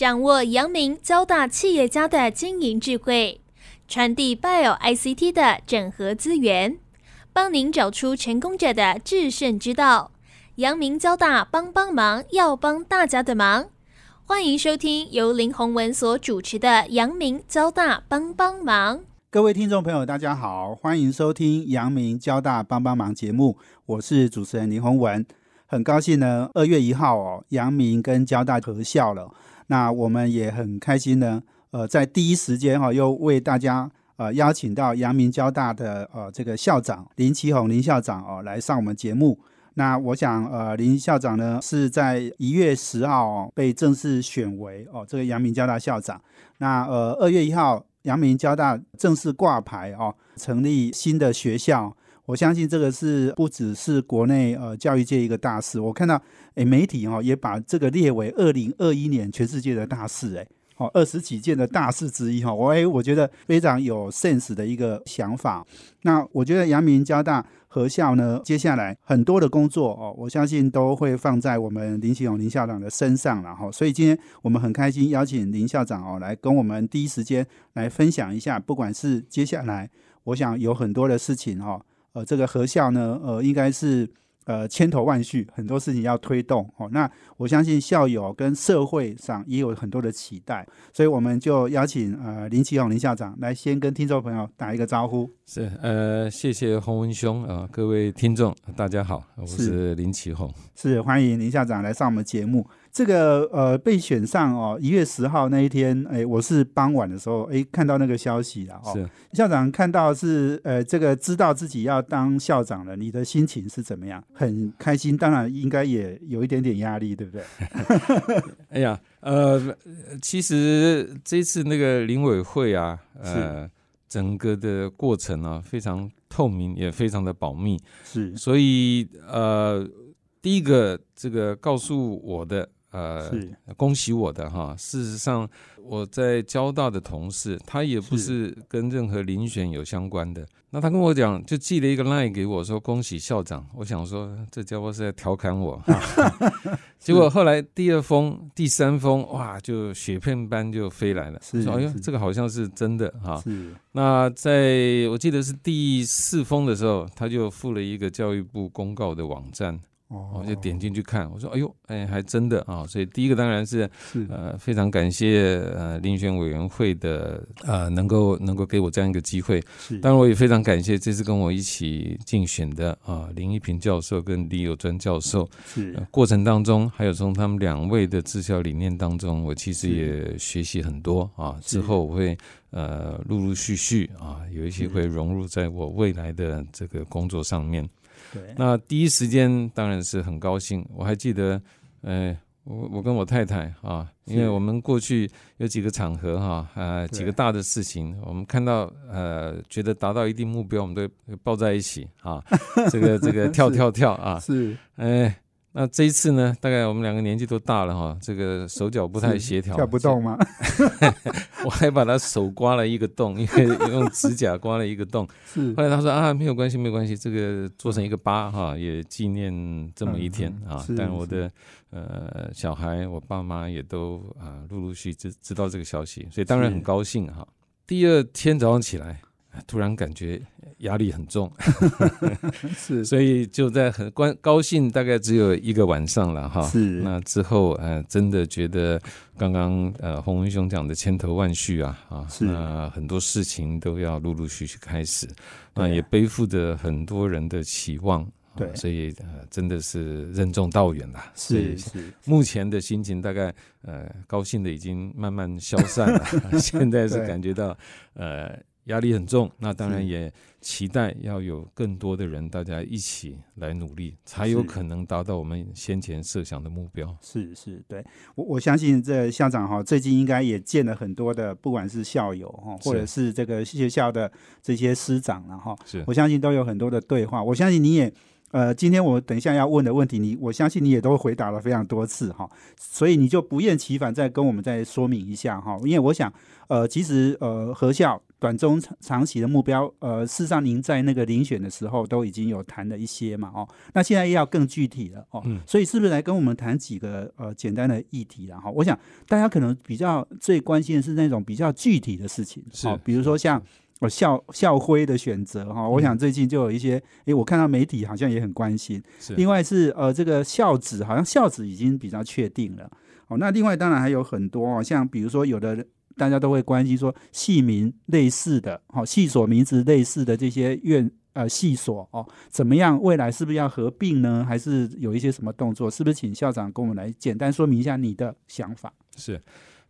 掌握阳明交大企业家的经营智慧，传递 Bio ICT 的整合资源，帮您找出成功者的制胜之道。阳明交大帮帮忙，要帮大家的忙。欢迎收听由林宏文所主持的《阳明交大帮帮忙》。各位听众朋友，大家好，欢迎收听《阳明交大帮帮忙》节目，我是主持人林宏文。很高兴呢，二月一号哦，阳明跟交大合校了。那我们也很开心呢，呃，在第一时间哈，又为大家呃邀请到阳明交大的呃这个校长林奇宏林校长哦来上我们节目。那我想呃林校长呢是在一月十号被正式选为哦这个阳明交大校长。那呃二月一号。阳明交大正式挂牌哦，成立新的学校，我相信这个是不只是国内呃教育界一个大事。我看到诶媒体哈也把这个列为二零二一年全世界的大事诶。哦二十几件的大事之一哈。我诶我觉得非常有 sense 的一个想法。那我觉得阳明交大。合校呢，接下来很多的工作哦，我相信都会放在我们林启勇林校长的身上了哈。所以今天我们很开心邀请林校长哦来跟我们第一时间来分享一下，不管是接下来，我想有很多的事情哈，呃，这个合校呢，呃，应该是。呃，千头万绪，很多事情要推动哦。那我相信校友跟社会上也有很多的期待，所以我们就邀请呃林启宏林校长来先跟听众朋友打一个招呼。是呃，谢谢洪文兄啊，各位听众大家好，我是林启宏，是欢迎林校长来上我们节目。这个呃被选上哦，一月十号那一天，哎，我是傍晚的时候哎看到那个消息了哦。校长看到是呃这个知道自己要当校长了，你的心情是怎么样？很开心，当然应该也有一点点压力，对不对？哎呀，呃，其实这次那个林委会啊，呃，整个的过程啊非常透明，也非常的保密，是，所以呃，第一个这个告诉我的。呃，恭喜我的哈！事实上，我在交大的同事，他也不是跟任何遴选有相关的。那他跟我讲，就寄了一个 line 给我，说恭喜校长。我想说，这家伙是在调侃我。结果后来第二封、第三封，哇，就雪片般就飞来了。说哎呦，这个好像是真的哈。那在我记得是第四封的时候，他就附了一个教育部公告的网站。我就点进去看，我说：“哎呦，哎，还真的啊！”所以第一个当然是呃非常感谢呃遴选委员会的呃能够能够给我这样一个机会。当然我也非常感谢这次跟我一起竞选的啊林一平教授跟李友专教授。是过程当中，还有从他们两位的治校理念当中，我其实也学习很多啊。之后我会呃陆陆续续啊有一些会融入在我未来的这个工作上面。那第一时间当然是很高兴。我还记得，呃，我我跟我太太啊，因为我们过去有几个场合哈，呃，几个大的事情，我们看到呃，觉得达到一定目标，我们都抱在一起啊，这个这个跳 跳跳啊，是，哎。那这一次呢？大概我们两个年纪都大了哈，这个手脚不太协调，跳不动吗？我还把他手刮了一个洞，因为 用指甲刮了一个洞。是。后来他说啊，没有关系，没有关系，这个做成一个疤哈，也纪念这么一天啊。但我的呃小孩，我爸妈也都啊陆陆续知知道这个消息，所以当然很高兴哈。第二天早上起来。突然感觉压力很重 是，所以就在很关高兴，大概只有一个晚上了哈。是，那之后呃，真的觉得刚刚呃洪文兄讲的千头万绪啊啊，那很多事情都要陆陆续续开始，那也背负着很多人的期望，对，所以呃真的是任重道远了。是是，目前的心情大概呃高兴的已经慢慢消散了，现在是感觉到呃。压力很重，那当然也期待要有更多的人，大家一起来努力，才有可能达到我们先前设想的目标。是是，对我我相信这校长哈，最近应该也见了很多的，不管是校友哈，或者是这个学校的这些师长了哈。是，我相信都有很多的对话。我相信你也呃，今天我等一下要问的问题，你我相信你也都回答了非常多次哈，所以你就不厌其烦再跟我们再说明一下哈，因为我想，呃，其实呃，合校短中长长期的目标，呃，事实上您在那个遴选的时候都已经有谈了一些嘛哦，那现在要更具体了哦，所以是不是来跟我们谈几个呃简单的议题然后我想大家可能比较最关心的是那种比较具体的事情，是，比如说像。哦，校校徽的选择哈，我想最近就有一些，诶，我看到媒体好像也很关心。是，另外是呃，这个校址好像校址已经比较确定了。哦，那另外当然还有很多哦，像比如说有的大家都会关心说系名类似的，哦，系所名字类似的这些院呃系所哦，怎么样？未来是不是要合并呢？还是有一些什么动作？是不是请校长跟我们来简单说明一下你的想法？是。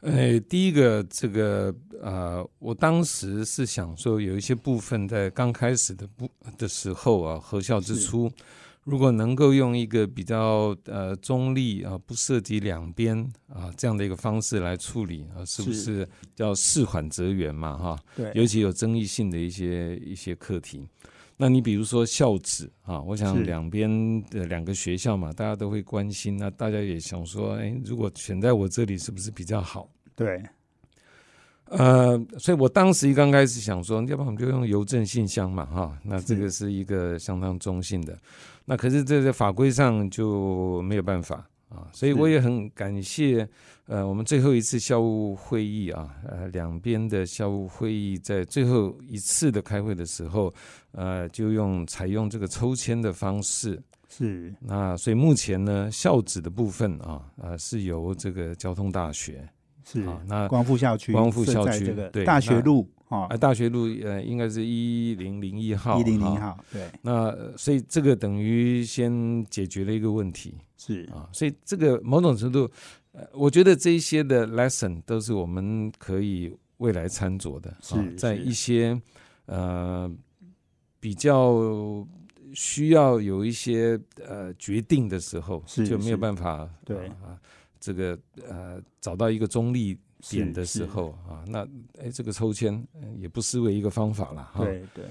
呃，第一个这个呃，我当时是想说，有一些部分在刚开始的不的时候啊，合校之初，如果能够用一个比较呃中立啊，不涉及两边啊这样的一个方式来处理啊，是不是叫事缓则圆嘛？哈，对，尤其有争议性的一些一些课题。那你比如说校址啊，我想两边的两个学校嘛，大家都会关心。那大家也想说，哎，如果选在我这里，是不是比较好？对，呃，所以我当时一刚开始想说，要不然我们就用邮政信箱嘛，哈，那这个是一个相当中性的。那可是这在法规上就没有办法啊，所以我也很感谢。呃，我们最后一次校务会议啊，呃，两边的校务会议在最后一次的开会的时候，呃，就用采用这个抽签的方式。是。那所以目前呢，校址的部分啊，呃，是由这个交通大学是啊，那光复校区，光复校区对大学路啊，大学路呃，应该是一零零一号，一零零号对。那所以这个等于先解决了一个问题，是。啊，所以这个某种程度。呃，我觉得这一些的 lesson 都是我们可以未来参酌的啊，在一些呃比较需要有一些呃决定的时候，就没有办法对。啊，这个呃找到一个中立点的时候啊，那哎这个抽签也不失为一个方法了哈。对对。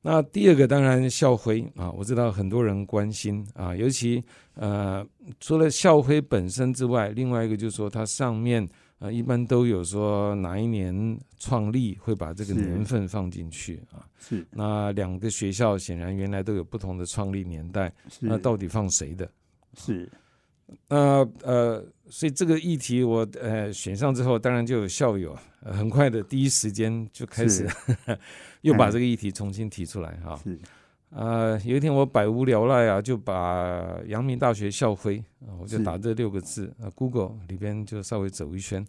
那第二个当然校徽啊，我知道很多人关心啊，尤其呃除了校徽本身之外，另外一个就是说它上面啊一般都有说哪一年创立，会把这个年份放进去啊。是。那两个学校显然原来都有不同的创立年代，那到底放谁的？是。那呃，所以这个议题我呃选上之后，当然就有校友很快的第一时间就开始 又把这个议题重新提出来哈。是。啊，有一天我百无聊赖啊，就把阳明大学校徽啊，我就打这六个字啊，Google 里边就稍微走一圈，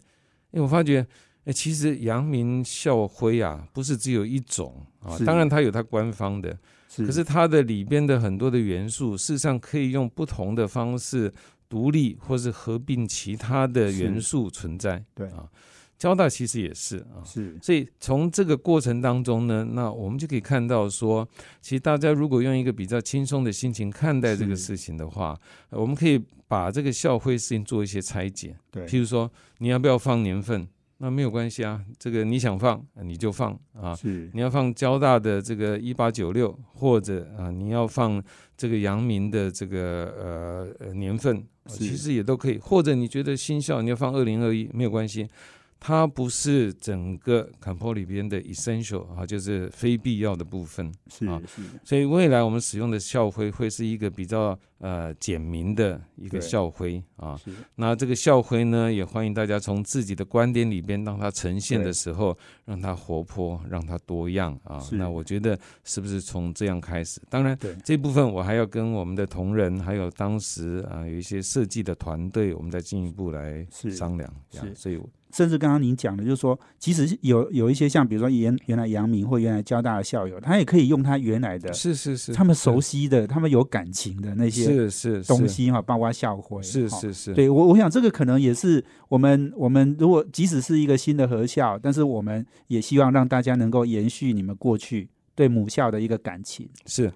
因为我发觉哎，其实阳明校徽啊，不是只有一种啊，当然它有它官方的，可是它的里边的很多的元素，事实上可以用不同的方式。独立或是合并其他的元素存在，对。啊，交大其实也是啊，是，所以从这个过程当中呢，那我们就可以看到说，其实大家如果用一个比较轻松的心情看待这个事情的话，我们可以把这个校徽事情做一些拆解，对，譬如说你要不要放年份？那没有关系啊，这个你想放你就放啊，是你要放交大的这个一八九六，或者啊你要放这个阳明的这个呃年份，其实也都可以，或者你觉得新校你要放二零二一没有关系。它不是整个 campo 里边的 essential 啊，就是非必要的部分是啊，所以未来我们使用的校徽会是一个比较呃简明的一个校徽啊。那这个校徽呢，也欢迎大家从自己的观点里边，让它呈现的时候，让它活泼，让它多样啊。那我觉得是不是从这样开始？当然，这部分我还要跟我们的同仁，还有当时啊有一些设计的团队，我们再进一步来商量。是，所以。甚至刚刚您讲的，就是说，即使有有一些像，比如说原原来阳明或原来交大的校友，他也可以用他原来的，是是是，他们熟悉的、他们有感情的那些是是东西哈，包括校徽，是是是，对我我想这个可能也是我们我们如果即使是一个新的合校，但是我们也希望让大家能够延续你们过去。对母校的一个感情。是。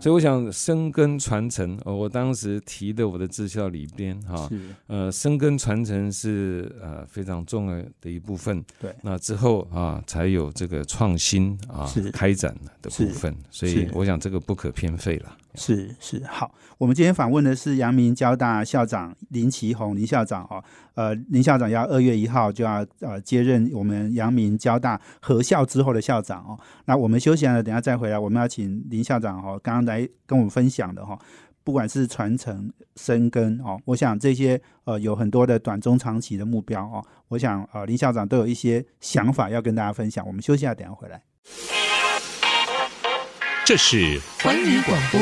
所以我想生根传承，我当时提的我的志校里边哈，呃，生根传承是呃非常重要的一部分。对，那之后啊，才有这个创新啊开展的部分。所以我想这个不可偏废了。是是好，我们今天访问的是阳明交大校长林奇宏林校长哦，呃，林校长要二月一号就要呃接任我们阳明交大合校之后的校长哦。那我们休息完了，等下再回来，我们要请林校长哦，刚刚来跟我们分享的哈，不管是传承生根哦，我想这些呃有很多的短中长期的目标哦，我想呃林校长都有一些想法要跟大家分享。我们休息下，等下回来。这是环宇广播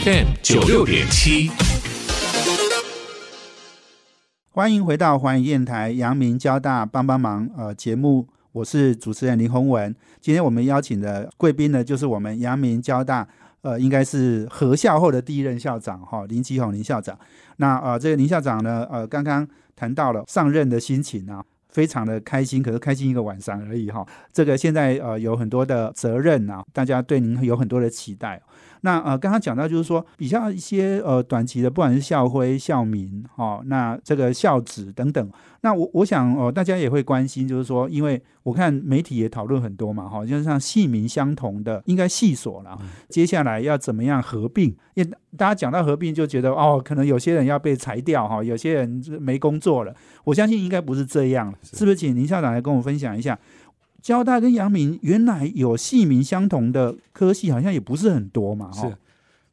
FM 九六点七，欢迎回到环宇电台阳明交大帮帮忙呃节目，我是主持人林宏文。今天我们邀请的贵宾呢，就是我们阳明交大呃，应该是合校后的第一任校长哈林奇宏林校长。那呃，这个林校长呢，呃，刚刚谈到了上任的心情啊。非常的开心，可是开心一个晚上而已哈。这个现在呃有很多的责任啊，大家对您有很多的期待。那呃，刚刚讲到就是说，比较一些呃短期的，不管是校徽、校名，哈，那这个校址等等。那我我想哦，大家也会关心，就是说，因为我看媒体也讨论很多嘛，哈，就是像系名相同的，应该系所了。接下来要怎么样合并？因为大家讲到合并，就觉得哦，可能有些人要被裁掉哈，有些人没工作了。我相信应该不是这样，是不是？请林校长来跟我分享一下。交大跟阳明原来有系名相同的科系，好像也不是很多嘛。是，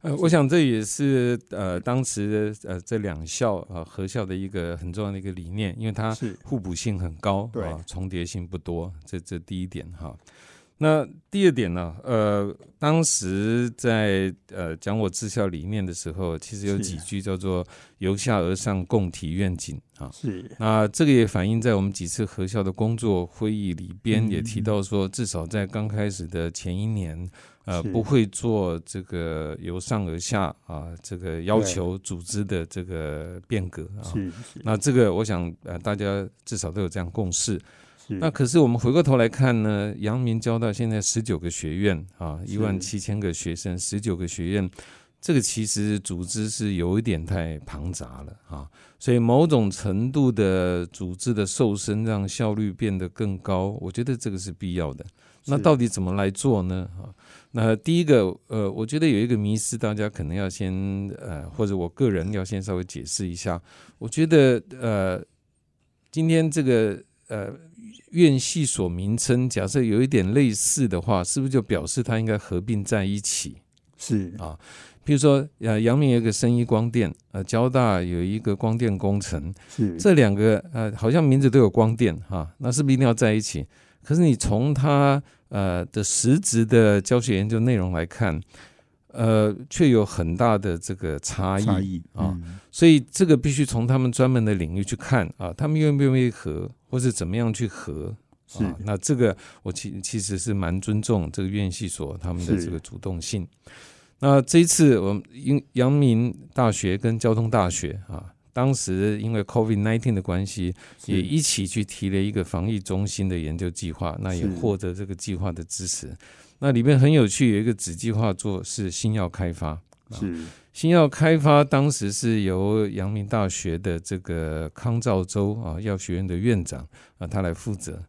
呃，我想这也是呃当时呃这两校啊合校的一个很重要的一个理念，因为它互补性很高，对，重叠性不多。这这第一点哈。那第二点呢？呃，当时在呃讲我治校理念的时候，其实有几句叫做“由下而上，共体愿景”啊。是。那这个也反映在我们几次合校的工作会议里边，也提到说，至少在刚开始的前一年，呃，不会做这个由上而下啊，这个要求组织的这个变革啊。是。那这个，我想呃，大家至少都有这样共识。那可是我们回过头来看呢，阳明交大现在十九个学院啊，一万七千个学生，十九个学院，这个其实组织是有一点太庞杂了啊，所以某种程度的组织的瘦身，让效率变得更高，我觉得这个是必要的。那到底怎么来做呢？啊，那第一个，呃，我觉得有一个迷失，大家可能要先呃，或者我个人要先稍微解释一下。我觉得呃，今天这个呃。院系所名称，假设有一点类似的话，是不是就表示它应该合并在一起？是啊，比如说，呃，阳明有个生医光电，呃，交大有一个光电工程，是这两个呃，好像名字都有光电哈，那是不是一定要在一起？可是你从它呃的实质的教学研究内容来看。呃，却有很大的这个差异啊，所以这个必须从他们专门的领域去看啊，他们愿不愿意合，或是怎么样去合啊？那这个我其其实是蛮尊重这个院系所他们的这个主动性。那这一次，我们因阳明大学跟交通大学啊，当时因为 COVID nineteen 的关系，也一起去提了一个防疫中心的研究计划，那也获得这个计划的支持。那里面很有趣，有一个子计划做是新药开发，是新药开发，当时是由阳明大学的这个康兆洲啊药学院的院长啊他来负责。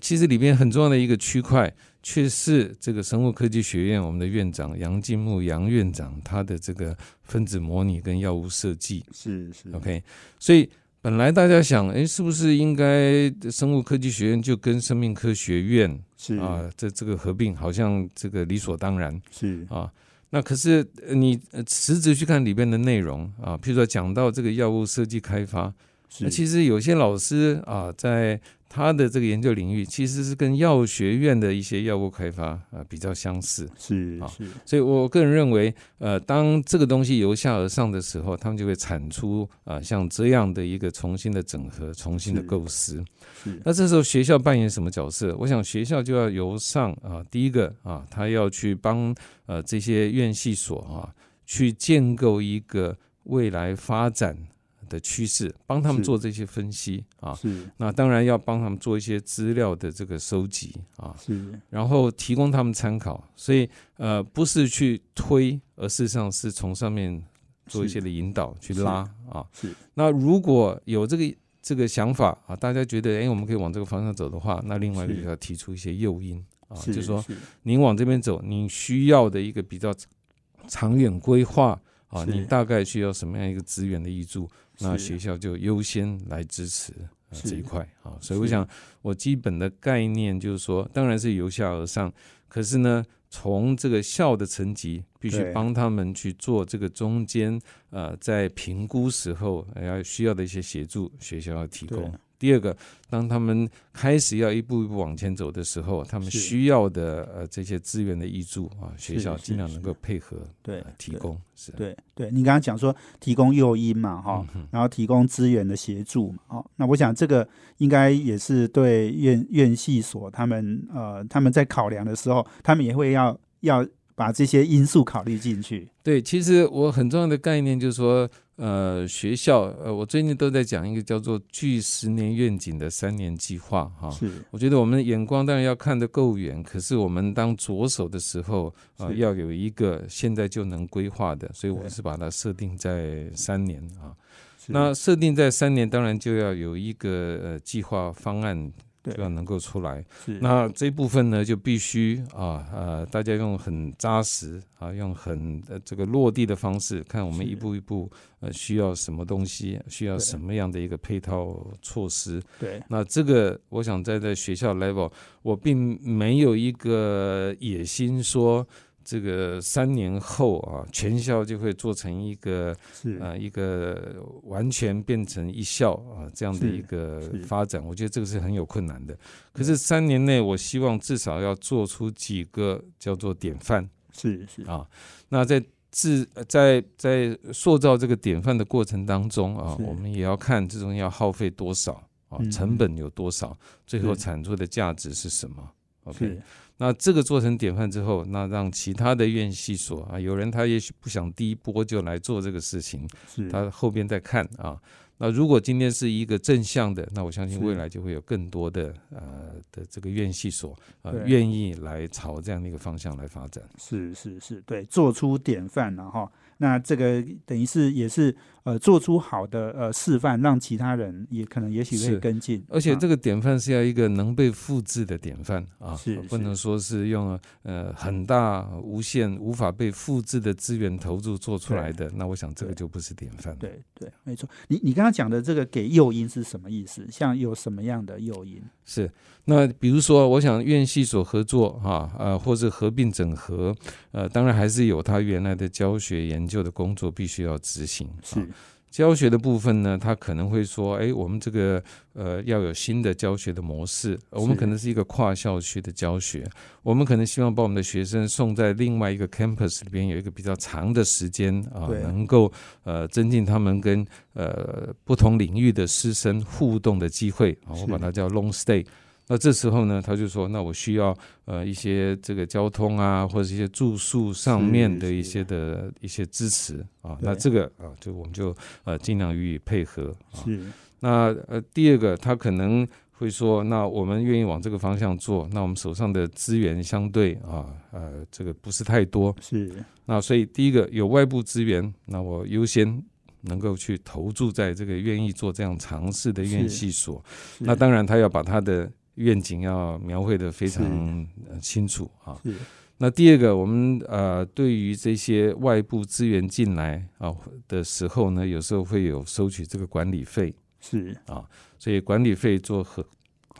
其实里面很重要的一个区块，却是这个生物科技学院我们的院长杨进木杨院长他的这个分子模拟跟药物设计是是 OK，所以。本来大家想，哎，是不是应该生物科技学院就跟生命科学院是啊，这这个合并好像这个理所当然是啊。那可是你实质去看里边的内容啊，譬如说讲到这个药物设计开发，是其实有些老师啊在。他的这个研究领域其实是跟药学院的一些药物开发啊比较相似，是啊，所以我个人认为，呃，当这个东西由下而上的时候，他们就会产出啊像这样的一个重新的整合、重新的构思。那这时候学校扮演什么角色？我想学校就要由上啊，第一个啊，他要去帮呃这些院系所啊去建构一个未来发展的趋势，帮他们做这些分析啊。是，那当然要帮他们做一些资料的这个收集啊。是，然后提供他们参考。所以呃，不是去推，而事实上是从上面做一些的引导去拉啊。是。那如果有这个这个想法啊，大家觉得哎，我们可以往这个方向走的话，那另外一个要提出一些诱因啊，就是说您往这边走，您需要的一个比较长远规划。啊，你大概需要什么样一个资源的挹注？那学校就优先来支持这一块啊。所以我想，我基本的概念就是说，当然是由下而上，可是呢，从这个校的层级，必须帮他们去做这个中间呃，在评估时候要需要的一些协助，学校要提供。第二个，当他们开始要一步一步往前走的时候，他们需要的呃这些资源的益助啊，学校尽量能够配合对提供是。对对，你刚刚讲说提供诱因嘛哈，然后提供资源的协助嘛，哦，那我想这个应该也是对院院系所他们呃他们在考量的时候，他们也会要要把这些因素考虑进去。对，其实我很重要的概念就是说。呃，学校，呃，我最近都在讲一个叫做“距十年愿景”的三年计划，哈。是。我觉得我们眼光当然要看得够远，可是我们当着手的时候，啊，要有一个现在就能规划的，所以我是把它设定在三年啊。那设定在三年，当然就要有一个呃计划方案。就要能够出来，那这部分呢，就必须啊呃，大家用很扎实啊，用很呃这个落地的方式，看我们一步一步呃需要什么东西，需要什么样的一个配套措施。对，那这个我想在在学校 level，我并没有一个野心说。这个三年后啊，全校就会做成一个啊一个完全变成一校啊这样的一个发展，我觉得这个是很有困难的。可是三年内，我希望至少要做出几个叫做典范。是是啊，那在自在在塑造这个典范的过程当中啊，我们也要看这种要耗费多少啊，成本有多少，最后产出的价值是什么？OK。那这个做成典范之后，那让其他的院系所啊，有人他也许不想第一波就来做这个事情，他后边再看啊。那如果今天是一个正向的，那我相信未来就会有更多的呃的这个院系所呃愿意来朝这样的一个方向来发展。是是是，对，做出典范了哈。那这个等于是也是呃做出好的呃示范，让其他人也可能也许可以跟进。而且这个典范是要一个能被复制的典范啊，是不能说是用呃很大无限无法被复制的资源投入做出来的。那我想这个就不是典范。对对，没错。你你刚刚讲的这个给诱因是什么意思？像有什么样的诱因？是那比如说，我想院系所合作哈呃或者合并整合呃，当然还是有他原来的教学研。究的工作必须要执行。是教学的部分呢，他可能会说：“哎，我们这个呃要有新的教学的模式，我们可能是一个跨校区的教学，我们可能希望把我们的学生送在另外一个 campus 里边，有一个比较长的时间啊，能够呃增进他们跟呃不同领域的师生互动的机会啊，我把它叫 long stay。”那这时候呢，他就说：“那我需要呃一些这个交通啊，或者一些住宿上面的一些的一些支持啊。那这个啊，就我们就呃尽量予以配合。是。那呃第二个，他可能会说：那我们愿意往这个方向做。那我们手上的资源相对啊呃这个不是太多。是。那所以第一个有外部资源，那我优先能够去投注在这个愿意做这样尝试的院系所。那当然，他要把他的。愿景要描绘的非常清楚啊。那第二个，我们呃对于这些外部资源进来啊的时候呢，有时候会有收取这个管理费，是。啊，所以管理费做很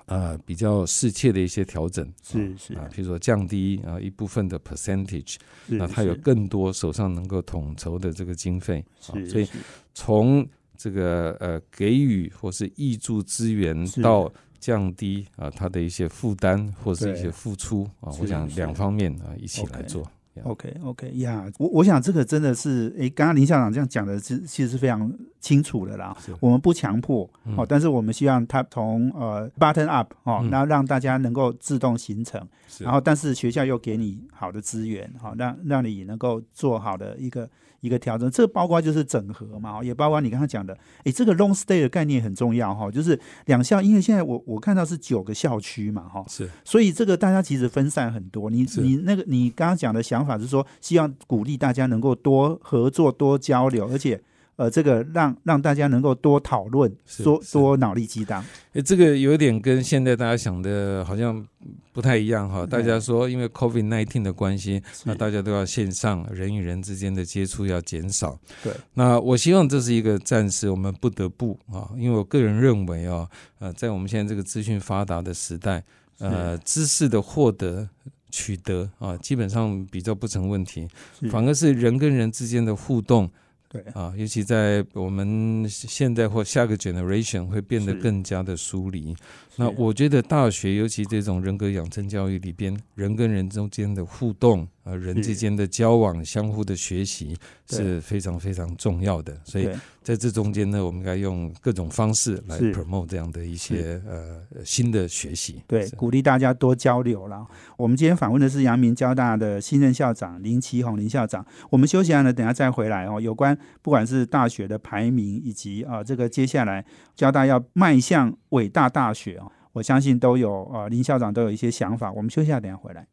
啊比较适切的一些调整，是是。啊，比如说降低啊一部分的 percentage，那他有更多手上能够统筹的这个经费，所以从这个呃给予或是挹注资源到降低啊，他的一些负担或是一些付出啊，我想两方面啊一起来做。OK OK 呀，我我想这个真的是，诶，刚刚林校长这样讲的，是其实是非常清楚的啦。我们不强迫哦，但是我们希望他从呃 button up 哦，然后让大家能够自动形成，然后但是学校又给你好的资源，好让让你能够做好的一个。一个调整，这包括就是整合嘛，也包括你刚刚讲的，诶，这个 long stay 的概念很重要哈，就是两校，因为现在我我看到是九个校区嘛，哈，是，所以这个大家其实分散很多。你你那个你刚刚讲的想法是说，希望鼓励大家能够多合作、多交流，而且。呃，这个让让大家能够多讨论，多多脑力激荡。诶，这个有点跟现在大家想的好像不太一样哈。大家说，因为 COVID nineteen 的关系，那大家都要线上，人与人之间的接触要减少。对。那我希望这是一个暂时我们不得不啊，因为我个人认为啊，呃，在我们现在这个资讯发达的时代，呃，知识的获得取得啊，基本上比较不成问题，反而是人跟人之间的互动。对啊，尤其在我们现在或下个 generation 会变得更加的疏离。那我觉得大学，尤其这种人格养成教育里边，人跟人中间的互动。呃，人之间的交往、相互的学习是非常非常重要的，所以在这中间呢，我们应该用各种方式来 promote 这样的一些呃新的学习。对，鼓励大家多交流了。我们今天访问的是阳明交大的新任校长林奇宏林校长。我们休息完了，等下再回来哦。有关不管是大学的排名，以及啊这个接下来交大要迈向伟大大学哦，我相信都有呃林校长都有一些想法。我们休息下，等下回来。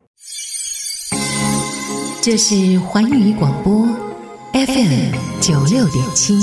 这是环宇广播 FM 九六点七。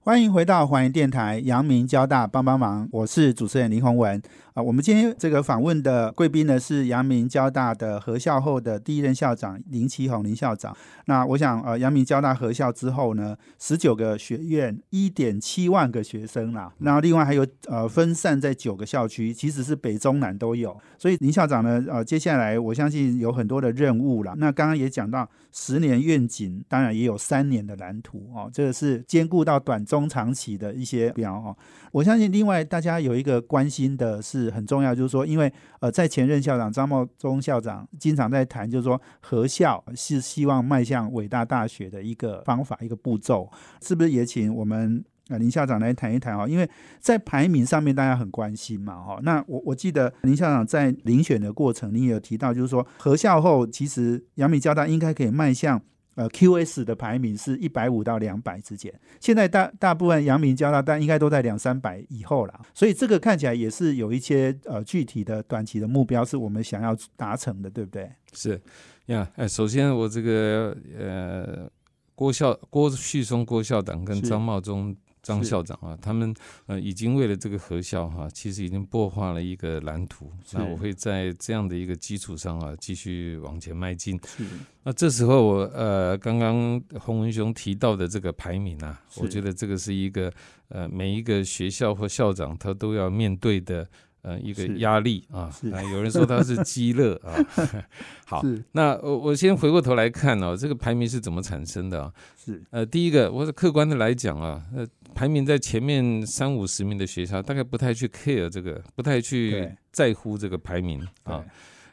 欢迎回到环宇电台，阳明交大帮帮忙，我是主持人林宏文啊。我们今天这个访问的贵宾呢是阳明交大的合校后的第一任校长林奇宏林校长。那我想呃，阳明交大合校之后呢，十九个学院，一点七万个学生啦，然后另外还有呃分散在九个校区，其实是北中南都有。所以林校长呢，呃，接下来我相信有很多的任务啦。那刚刚也讲到十年愿景，当然也有三年的蓝图哦，这个是兼顾到短。中长期的一些标哦，我相信另外大家有一个关心的是是很重要，就是说，因为呃，在前任校长张茂忠校长经常在谈，就是说，合校是希望迈向伟大大学的一个方法、一个步骤，是不是也请我们林校长来谈一谈哦？因为在排名上面大家很关心嘛，哈。那我我记得林校长在遴选的过程，你也有提到，就是说，合校后其实阳明交大应该可以迈向。呃，QS 的排名是一百五到两百之间，现在大大部分阳明交大但应该都在两三百以后了，所以这个看起来也是有一些呃具体的短期的目标是我们想要达成的，对不对？是呀，哎，首先我这个呃郭校郭旭松郭校长跟张茂忠。张校长啊，他们呃已经为了这个合校哈，其实已经擘画了一个蓝图。那我会在这样的一个基础上啊，继续往前迈进。那这时候我呃，刚刚洪文雄提到的这个排名啊，我觉得这个是一个呃每一个学校或校长他都要面对的。呃，一个压力啊，啊，有人说他是 积乐啊。好，那我我先回过头来看哦，这个排名是怎么产生的啊？是呃，第一个，我是客观的来讲啊，呃，排名在前面三五十名的学校，大概不太去 care 这个，不太去在乎这个排名啊。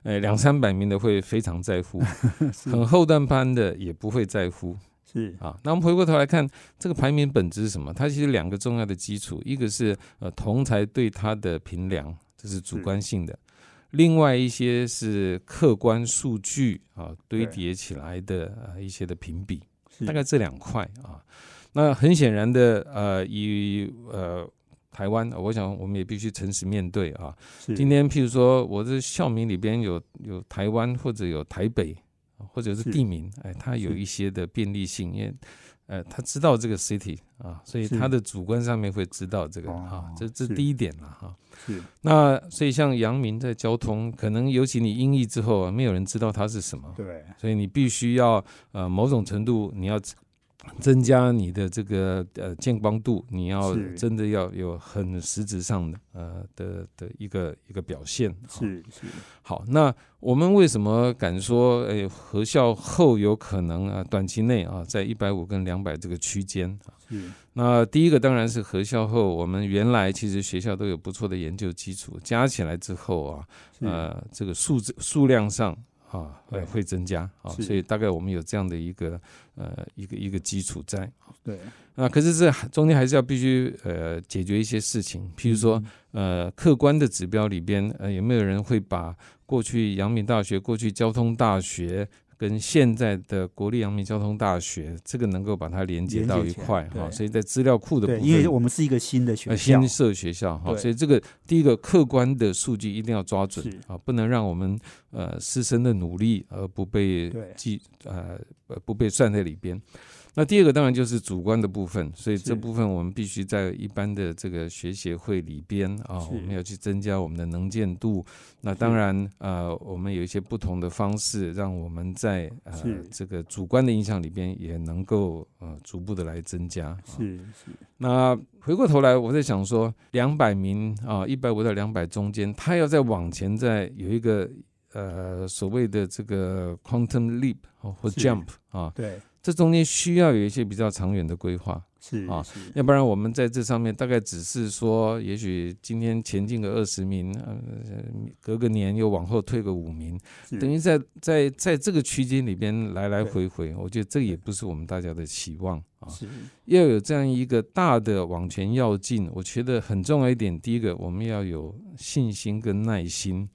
呃，两三百名的会非常在乎，很后段班的也不会在乎。是啊，那我们回过头来看这个排名本质是什么？它其实两个重要的基础，一个是呃同才对它的评量，这是主观性的；另外一些是客观数据啊堆叠起来的呃一些的评比，大概这两块啊。那很显然的呃，以呃台湾，我想我们也必须诚实面对啊。今天譬如说我的校名里边有有台湾或者有台北。或者是地名，哎，它有一些的便利性，因为，呃，他知道这个 city 啊，所以他的主观上面会知道这个哈，这这第一点了哈。是，那所以像阳明在交通，可能尤其你音译之后啊，没有人知道它是什么，对，所以你必须要呃某种程度你要。增加你的这个呃见光度，你要真的要有很实质上的呃的的一个一个表现。是是。好，那我们为什么敢说，哎，合校后有可能啊，短期内啊，在一百五跟两百这个区间啊？那第一个当然是合校后，我们原来其实学校都有不错的研究基础，加起来之后啊，呃，这个数字数量上。啊会会增加啊，所以大概我们有这样的一个呃一个一个基础在。对，那可是这中间还是要必须呃解决一些事情，譬如说呃客观的指标里边呃有没有人会把过去阳明大学、过去交通大学。跟现在的国立阳明交通大学，这个能够把它连接到一块哈，所以在资料库的部分，因为我们是一个新的学校，新设学校哈，所以这个第一个客观的数据一定要抓准啊，不能让我们呃师生的努力而不被记呃不被算在里边。那第二个当然就是主观的部分，所以这部分我们必须在一般的这个学协会里边啊，我们要去增加我们的能见度。那当然呃，我们有一些不同的方式，让我们在呃这个主观的印象里边也能够呃逐步的来增加。是是。那回过头来，我在想说，两百名啊，一百五到两百中间，他要再往前再有一个呃所谓的这个 quantum leap 或 jump 啊，对。这中间需要有一些比较长远的规划，是啊，要不然我们在这上面大概只是说，也许今天前进个二十名，呃，隔个年又往后退个五名，等于在在在这个区间里边来来回回，我觉得这也不是我们大家的期望啊。要有这样一个大的往前要进，我觉得很重要一点，第一个我们要有信心跟耐心。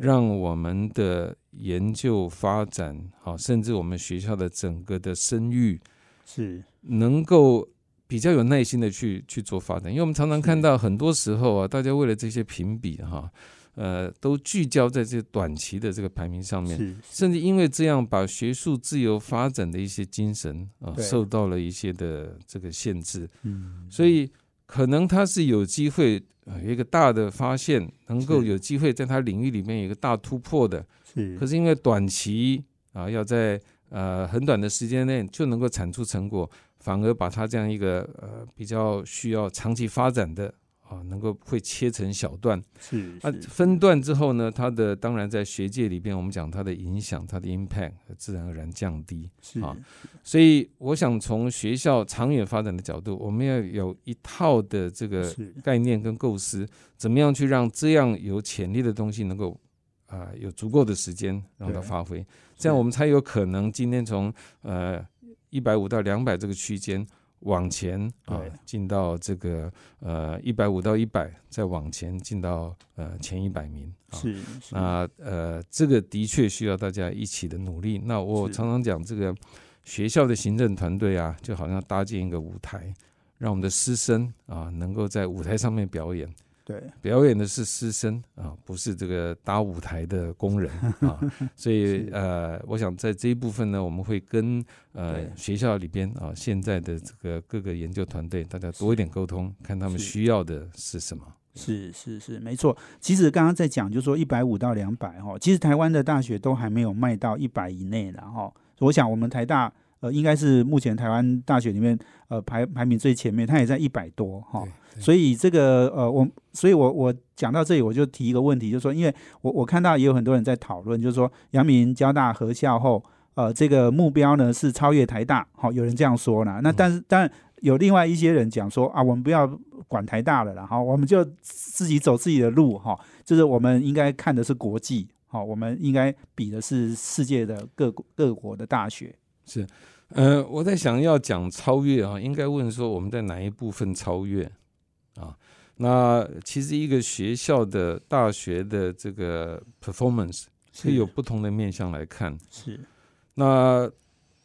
让我们的研究发展好，甚至我们学校的整个的声誉是。能够比较有耐心的去去做发展，因为我们常常看到很多时候啊，大家为了这些评比哈，呃，都聚焦在这短期的这个排名上面，甚至因为这样把学术自由发展的一些精神啊受到了一些的这个限制，嗯，所以可能他是有机会。有一个大的发现，能够有机会在他领域里面有一个大突破的，是。可是因为短期啊，要在呃很短的时间内就能够产出成果，反而把它这样一个呃比较需要长期发展的。啊，能够会切成小段，是啊，分段之后呢，它的当然在学界里边，我们讲它的影响，它的 impact 自然而然降低，是。啊，所以我想从学校长远发展的角度，我们要有一套的这个概念跟构思，怎么样去让这样有潜力的东西能够啊有足够的时间让它发挥，这样我们才有可能今天从呃一百五到两百这个区间。往前啊，进到这个呃一百五到一百，再往前进到呃前一百名啊。是，那呃这个的确需要大家一起的努力。那我常常讲，这个学校的行政团队啊，就好像搭建一个舞台，让我们的师生啊能够在舞台上面表演。对，表演的是师生啊，不是这个搭舞台的工人 啊，所以呃，我想在这一部分呢，我们会跟呃学校里边啊，现在的这个各个研究团队，大家多一点沟通，看他们需要的是什么。是是是，没错。其实刚刚在讲，就说一百五到两百哈，其实台湾的大学都还没有卖到一百以内了哈。我想我们台大。呃，应该是目前台湾大学里面，呃，排排名最前面，它也在一百多哈。所以这个呃，我，所以我我讲到这里，我就提一个问题，就是说，因为我我看到也有很多人在讨论，就是说，阳明交大合校后，呃，这个目标呢是超越台大，好，有人这样说了。那但是，但有另外一些人讲说啊，我们不要管台大了，然后我们就自己走自己的路哈，就是我们应该看的是国际，好，我们应该比的是世界的各各国的大学。是，呃，我在想要讲超越啊，应该问说我们在哪一部分超越啊？那其实一个学校的大学的这个 performance 是有不同的面向来看。是，那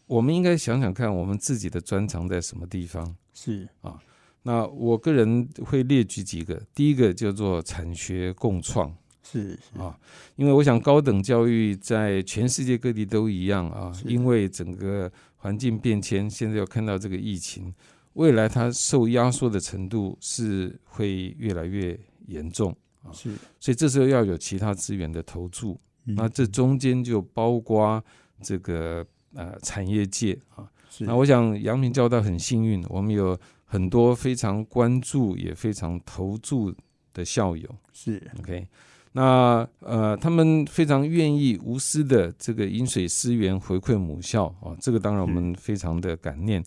我们应该想想看，我们自己的专长在什么地方？是啊，那我个人会列举几个，第一个叫做产学共创。是啊，因为我想高等教育在全世界各地都一样啊，因为整个环境变迁，现在要看到这个疫情，未来它受压缩的程度是会越来越严重。啊，是，所以这时候要有其他资源的投注，那这中间就包括这个呃产业界。啊，那我想阳明交大很幸运，我们有很多非常关注也非常投注的校友，是。OK。那呃，他们非常愿意无私的这个饮水思源回馈母校啊，这个当然我们非常的感念。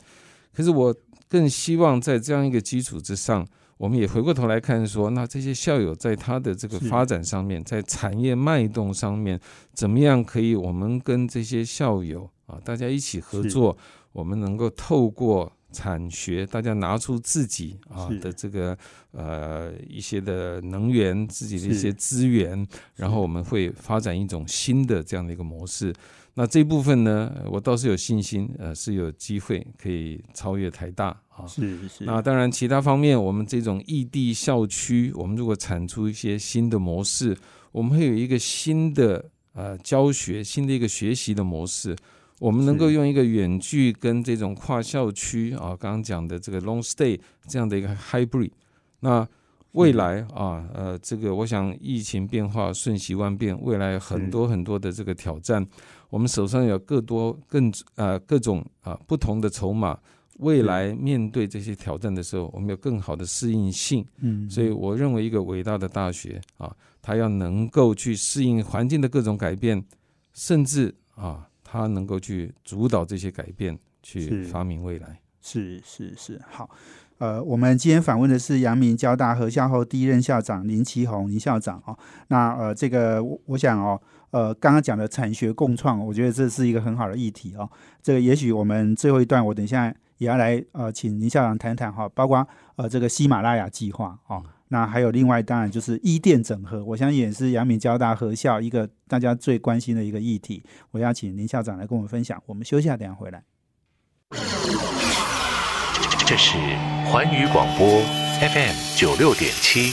可是我更希望在这样一个基础之上，我们也回过头来看说，那这些校友在他的这个发展上面，在产业脉动上面，怎么样可以我们跟这些校友啊，大家一起合作，我们能够透过产学，大家拿出自己啊的这个呃一些的能源，自己的一些资源，然后我们会发展一种新的这样的一个模式。那这部分呢，我倒是有信心，呃，是有机会可以超越台大啊。是是。那当然，其他方面，我们这种异地校区，我们如果产出一些新的模式，我们会有一个新的呃教学，新的一个学习的模式，我们能够用一个远距跟这种跨校区啊，刚刚讲的这个 long stay 这样的一个 hybrid，那。未来啊，呃，这个我想疫情变化瞬息万变，未来很多很多的这个挑战，我们手上有更多更呃各种啊不同的筹码，未来面对这些挑战的时候，我们有更好的适应性。嗯，所以我认为一个伟大的大学啊，它要能够去适应环境的各种改变，甚至啊，它能够去主导这些改变，去发明未来。是是是，好。呃，我们今天访问的是阳明交大合校后第一任校长林奇宏林校长哦。那呃，这个我想哦，呃，刚刚讲的产学共创，我觉得这是一个很好的议题哦。这个也许我们最后一段，我等一下也要来呃，请林校长谈谈哈，包括呃这个喜马拉雅计划哦。那还有另外当然就是医电整合，我相信也是阳明交大合校一个大家最关心的一个议题。我要请林校长来跟我们分享。我们休息下，等下回来。这是环宇广播 FM 九六点七，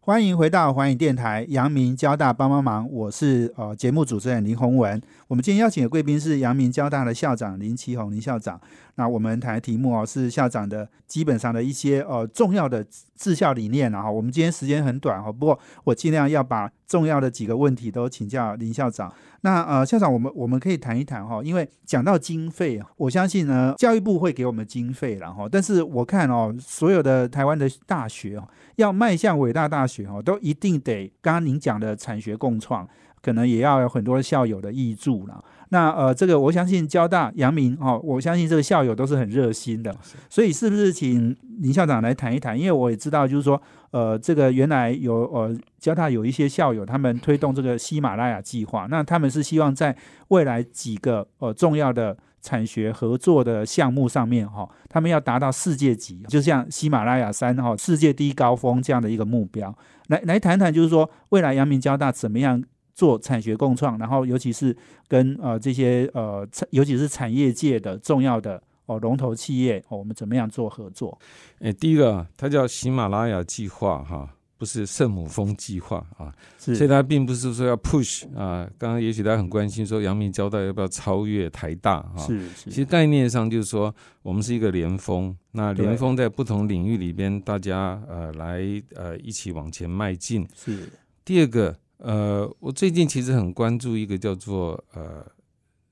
欢迎回到环宇电台，阳明交大帮帮忙，我是呃节目主持人林宏文。我们今天邀请的贵宾是阳明交大的校长林奇宏林校长。那我们谈的题目哦是校长的基本上的一些呃重要的治校理念然后我们今天时间很短哈，不过我尽量要把重要的几个问题都请教林校长。那呃校长，我们我们可以谈一谈哈，因为讲到经费，我相信呢教育部会给我们经费了哈，但是我看哦所有的台湾的大学哦要迈向伟大大学哦，都一定得刚刚您讲的产学共创，可能也要有很多校友的挹注了。那呃，这个我相信交大、阳明哦，我相信这个校友都是很热心的，所以是不是请林校长来谈一谈？因为我也知道，就是说，呃，这个原来有呃交大有一些校友，他们推动这个喜马拉雅计划，那他们是希望在未来几个呃重要的产学合作的项目上面哈，他们要达到世界级，就像喜马拉雅山哈世界第一高峰这样的一个目标，来来谈谈，就是说未来阳明交大怎么样？做产学共创，然后尤其是跟呃这些呃，尤其是产业界的重要的哦龙头企业哦，我们怎么样做合作？诶，第一个，它叫喜马拉雅计划哈，不是圣母峰计划啊，所以它并不是说要 push 啊。刚刚也许大家很关心说，阳明交大要不要超越台大哈？是是。其实概念上就是说，我们是一个联峰，那联峰在不同领域里边，大家呃来呃一起往前迈进。是。第二个。呃，我最近其实很关注一个叫做呃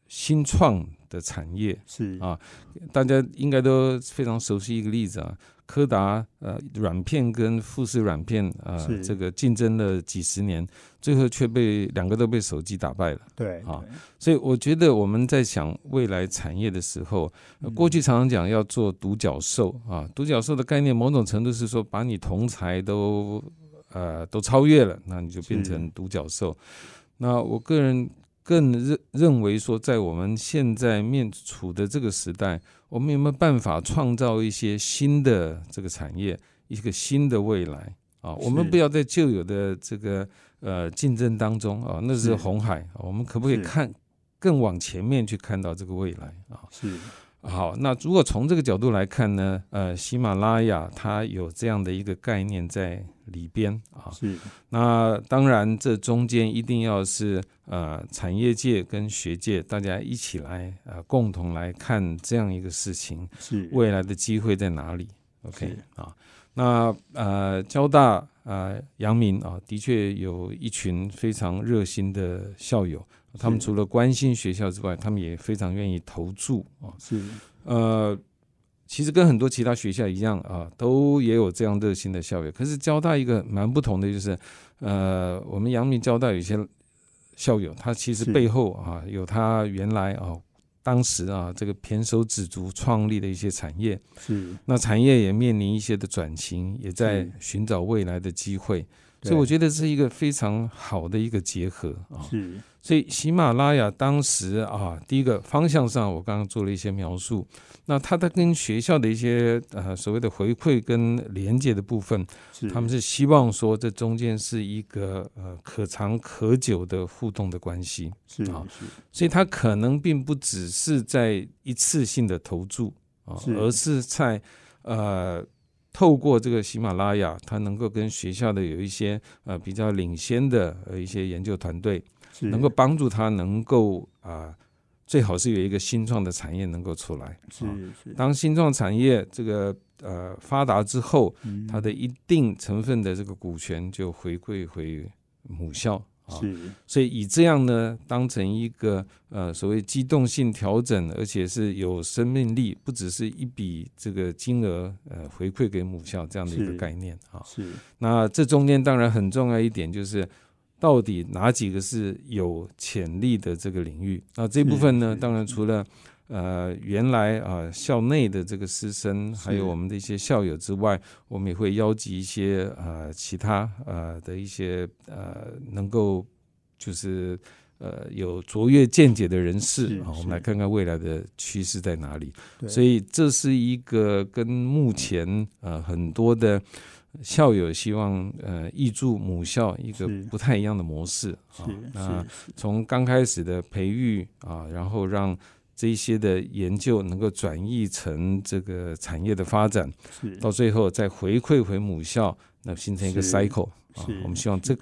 新创的产业，是啊，大家应该都非常熟悉一个例子啊，柯达呃软片跟富士软片啊，这个竞争了几十年，最后却被两个都被手机打败了，对啊，所以我觉得我们在想未来产业的时候，过去常常讲要做独角兽啊，独角兽的概念某种程度是说把你同才都。呃，都超越了，那你就变成独角兽。那我个人更认认为说，在我们现在面处的这个时代，我们有没有办法创造一些新的这个产业，一个新的未来啊？我们不要在旧有的这个呃竞争当中啊，那是红海。我们可不可以看更往前面去看到这个未来啊？是。好，那如果从这个角度来看呢？呃，喜马拉雅它有这样的一个概念在里边啊。是。那当然，这中间一定要是呃产业界跟学界大家一起来呃共同来看这样一个事情，是未来的机会在哪里？OK 啊。那呃，交大啊，阳明啊，的确有一群非常热心的校友。他们除了关心学校之外，他们也非常愿意投注啊。是，呃，其实跟很多其他学校一样啊，都也有这样热心的校友。可是交大一个蛮不同的，就是呃，我们阳明交大有些校友，他其实背后啊有他原来啊当时啊这个胼手指足创立的一些产业，是那产业也面临一些的转型，也在寻找未来的机会，所以我觉得是一个非常好的一个结合啊。是。所以喜马拉雅当时啊，第一个方向上，我刚刚做了一些描述。那它的跟学校的一些呃所谓的回馈跟连接的部分，他们是希望说这中间是一个呃可长可久的互动的关系，是啊，所以它可能并不只是在一次性的投注啊，而是在呃透过这个喜马拉雅，它能够跟学校的有一些呃比较领先的呃一些研究团队。能够帮助他能够啊，最好是有一个新创的产业能够出来。是是。当新创产业这个呃发达之后，它的一定成分的这个股权就回归回母校啊。是。所以以这样呢，当成一个呃所谓机动性调整，而且是有生命力，不只是一笔这个金额呃回馈给母校这样的一个概念啊。是。那这中间当然很重要一点就是。到底哪几个是有潜力的这个领域？那这部分呢？当然除了呃原来啊校内的这个师生，还有我们的一些校友之外，我们也会邀集一些呃其他呃的一些呃能够就是呃有卓越见解的人士啊，我们来看看未来的趋势在哪里。所以这是一个跟目前呃很多的。校友希望呃挹注母校一个不太一样的模式啊，那从刚开始的培育啊，然后让这一些的研究能够转译成这个产业的发展，到最后再回馈回母校，那形成一个 cycle 啊。我们希望这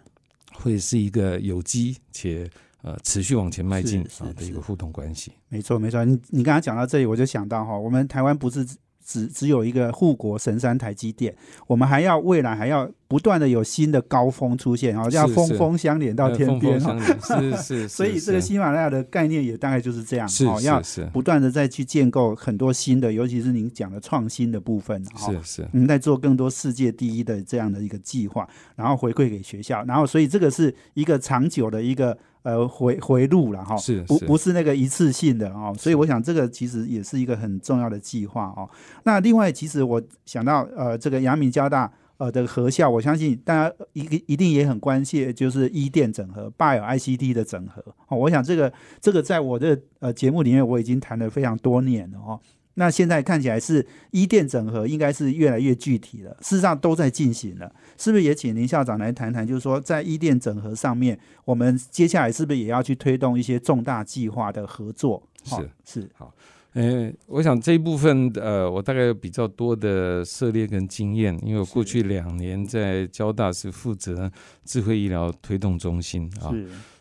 会是一个有机且呃持续往前迈进啊的一个互动关系。没错没错，你你刚刚讲到这里，我就想到哈，我们台湾不是。只只有一个护国神山台积电，我们还要未来还要不断的有新的高峰出现，然后要峰峰相连到天边哈。是 是，所以这个喜马拉雅的概念也大概就是这样，哦，要不断的再去建构很多新的，尤其是您讲的创新的部分，是是，我们在做更多世界第一的这样的一个计划，然后回馈给学校，然后所以这个是一个长久的一个。呃，回回路了哈，是不不是那个一次性的哦，所以我想这个其实也是一个很重要的计划哦。那另外，其实我想到呃，这个阳明交大呃的合校，我相信大家一一定也很关切，就是一电整合、Bio ICT 的整合哦。我想这个这个在我的呃节目里面我已经谈了非常多年了哦。那现在看起来是医电整合，应该是越来越具体了。事实上都在进行了，是不是也请林校长来谈谈？就是说，在医电整合上面，我们接下来是不是也要去推动一些重大计划的合作？是是好，嗯，我想这一部分呃，我大概有比较多的涉猎跟经验，因为我过去两年在交大是负责智慧医疗推动中心啊。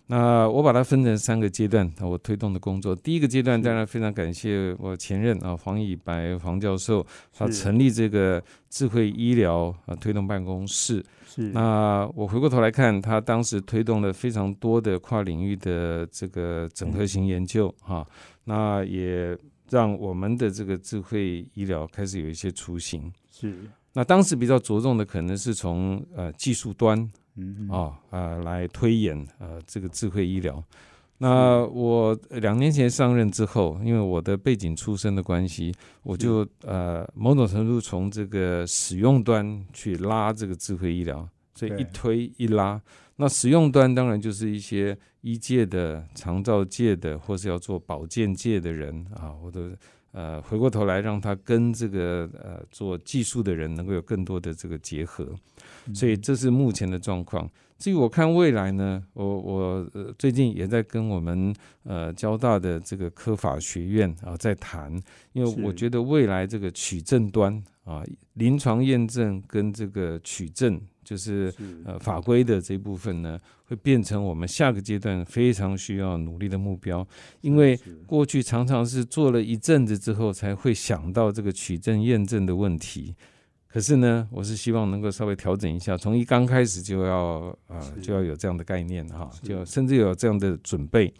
那我把它分成三个阶段，我推动的工作。第一个阶段，当然非常感谢我前任啊黄以白黄教授，他成立这个智慧医疗啊推动办公室。是。那我回过头来看，他当时推动了非常多的跨领域的这个整合型研究哈，那也让我们的这个智慧医疗开始有一些雏形。是。那当时比较着重的可能是从呃技术端。嗯啊呃，来推演呃这个智慧医疗。那我两年前上任之后，因为我的背景出身的关系，我就呃某种程度从这个使用端去拉这个智慧医疗，所以一推一拉。那使用端当然就是一些医界的、长照界的，或是要做保健界的人啊，我都呃回过头来让他跟这个呃做技术的人能够有更多的这个结合。所以这是目前的状况。至于我看未来呢，我我最近也在跟我们呃交大的这个科法学院啊在谈，因为我觉得未来这个取证端啊，临床验证跟这个取证，就是呃法规的这部分呢，会变成我们下个阶段非常需要努力的目标。因为过去常常是做了一阵子之后，才会想到这个取证验证的问题。可是呢，我是希望能够稍微调整一下，从一刚开始就要啊，就要有这样的概念哈，就甚至有这样的准备。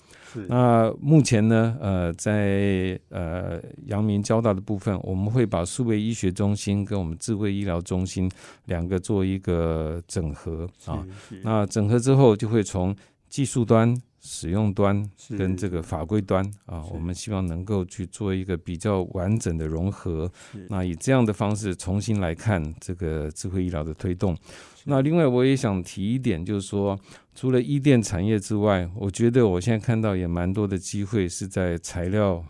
那目前呢，呃，在呃阳明交大的部分，我们会把数位医学中心跟我们智慧医疗中心两个做一个整合啊。那整合之后，就会从技术端使用端跟这个法规端啊，我们希望能够去做一个比较完整的融合。那以这样的方式重新来看这个智慧医疗的推动。那另外我也想提一点，就是说，除了医电产业之外，我觉得我现在看到也蛮多的机会是在材料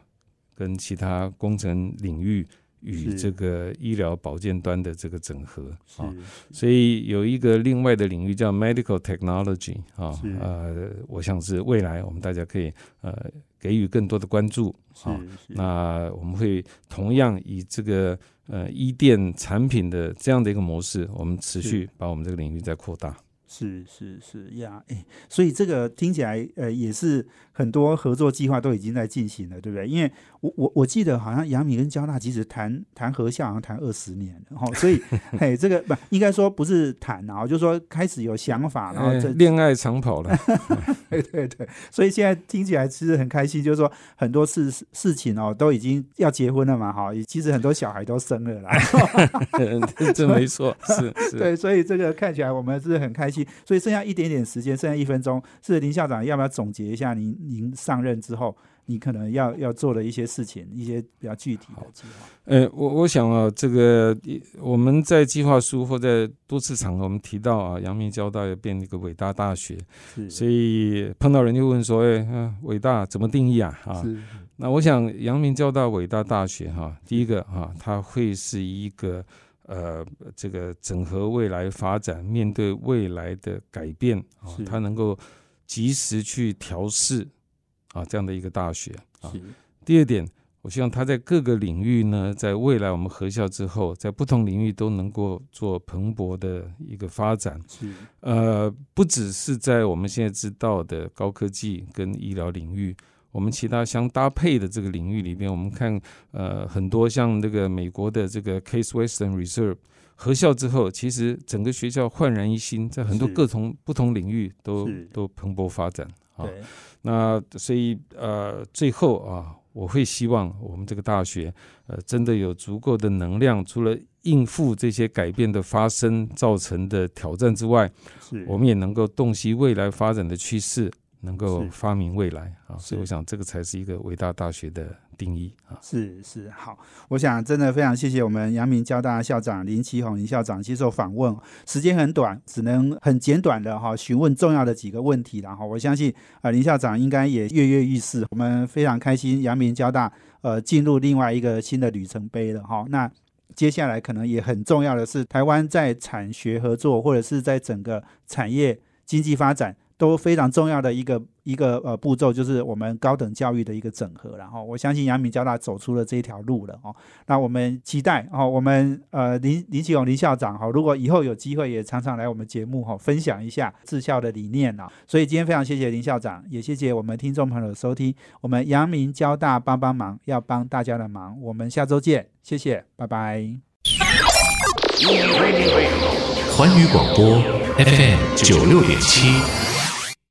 跟其他工程领域。与这个医疗保健端的这个整合啊，所以有一个另外的领域叫 medical technology 啊，呃，我想是未来我们大家可以呃给予更多的关注啊。那我们会同样以这个呃医电产品的这样的一个模式，我们持续把我们这个领域在扩大。是是是呀，哎，所以这个听起来呃也是很多合作计划都已经在进行了，对不对？因为我我我记得好像杨米跟交大其实谈谈合校好像谈二十年了哈，所以 嘿这个不应该说不是谈啊，就是说开始有想法，然后这恋爱长跑了，对对对，所以现在听起来其实很开心，就是说很多事事情哦都已经要结婚了嘛哈，其实很多小孩都生了啦，这没错，是是，对，所以这个看起来我们是很开心。所以剩下一点点时间，剩下一分钟，是林校长要不要总结一下您您上任之后，你可能要要做的一些事情，一些比较具体的计划？呃，我我想啊，这个我们在计划书或在多次场合我们提到啊，阳明交大要变一个伟大大学，所以碰到人就问说，哎，伟大怎么定义啊？啊，那我想阳明交大伟大大学哈，第一个哈，它会是一个。呃，这个整合未来发展，面对未来的改变啊，它能够及时去调试啊，这样的一个大学啊。第二点，我希望它在各个领域呢，在未来我们合校之后，在不同领域都能够做蓬勃的一个发展。是呃，不只是在我们现在知道的高科技跟医疗领域。我们其他相搭配的这个领域里边，我们看呃很多像这个美国的这个 Case Western Reserve 合校之后，其实整个学校焕然一新，在很多各种不同领域都都蓬勃发展啊。那所以呃最后啊，我会希望我们这个大学呃真的有足够的能量，除了应付这些改变的发生造成的挑战之外，我们也能够洞悉未来发展的趋势。能够发明未来啊，所以我想这个才是一个伟大大学的定义啊。是是好，我想真的非常谢谢我们阳明交大校长林奇宏林校长接受访问，时间很短，只能很简短的哈询问重要的几个问题，然后我相信啊林校长应该也跃跃欲试。我们非常开心，阳明交大呃进入另外一个新的里程碑了哈。那接下来可能也很重要的是，台湾在产学合作或者是在整个产业经济发展。都非常重要的一个一个呃步骤，就是我们高等教育的一个整合。然后我相信阳明交大走出了这一条路了哦。那我们期待哦，我们呃林林启勇林校长哈，如果以后有机会也常常来我们节目哈，分享一下治校的理念啊。所以今天非常谢谢林校长，也谢谢我们听众朋友的收听。我们阳明交大帮帮忙，要帮大家的忙。我们下周见，谢谢，拜拜。环宇广播 FM 九六点七。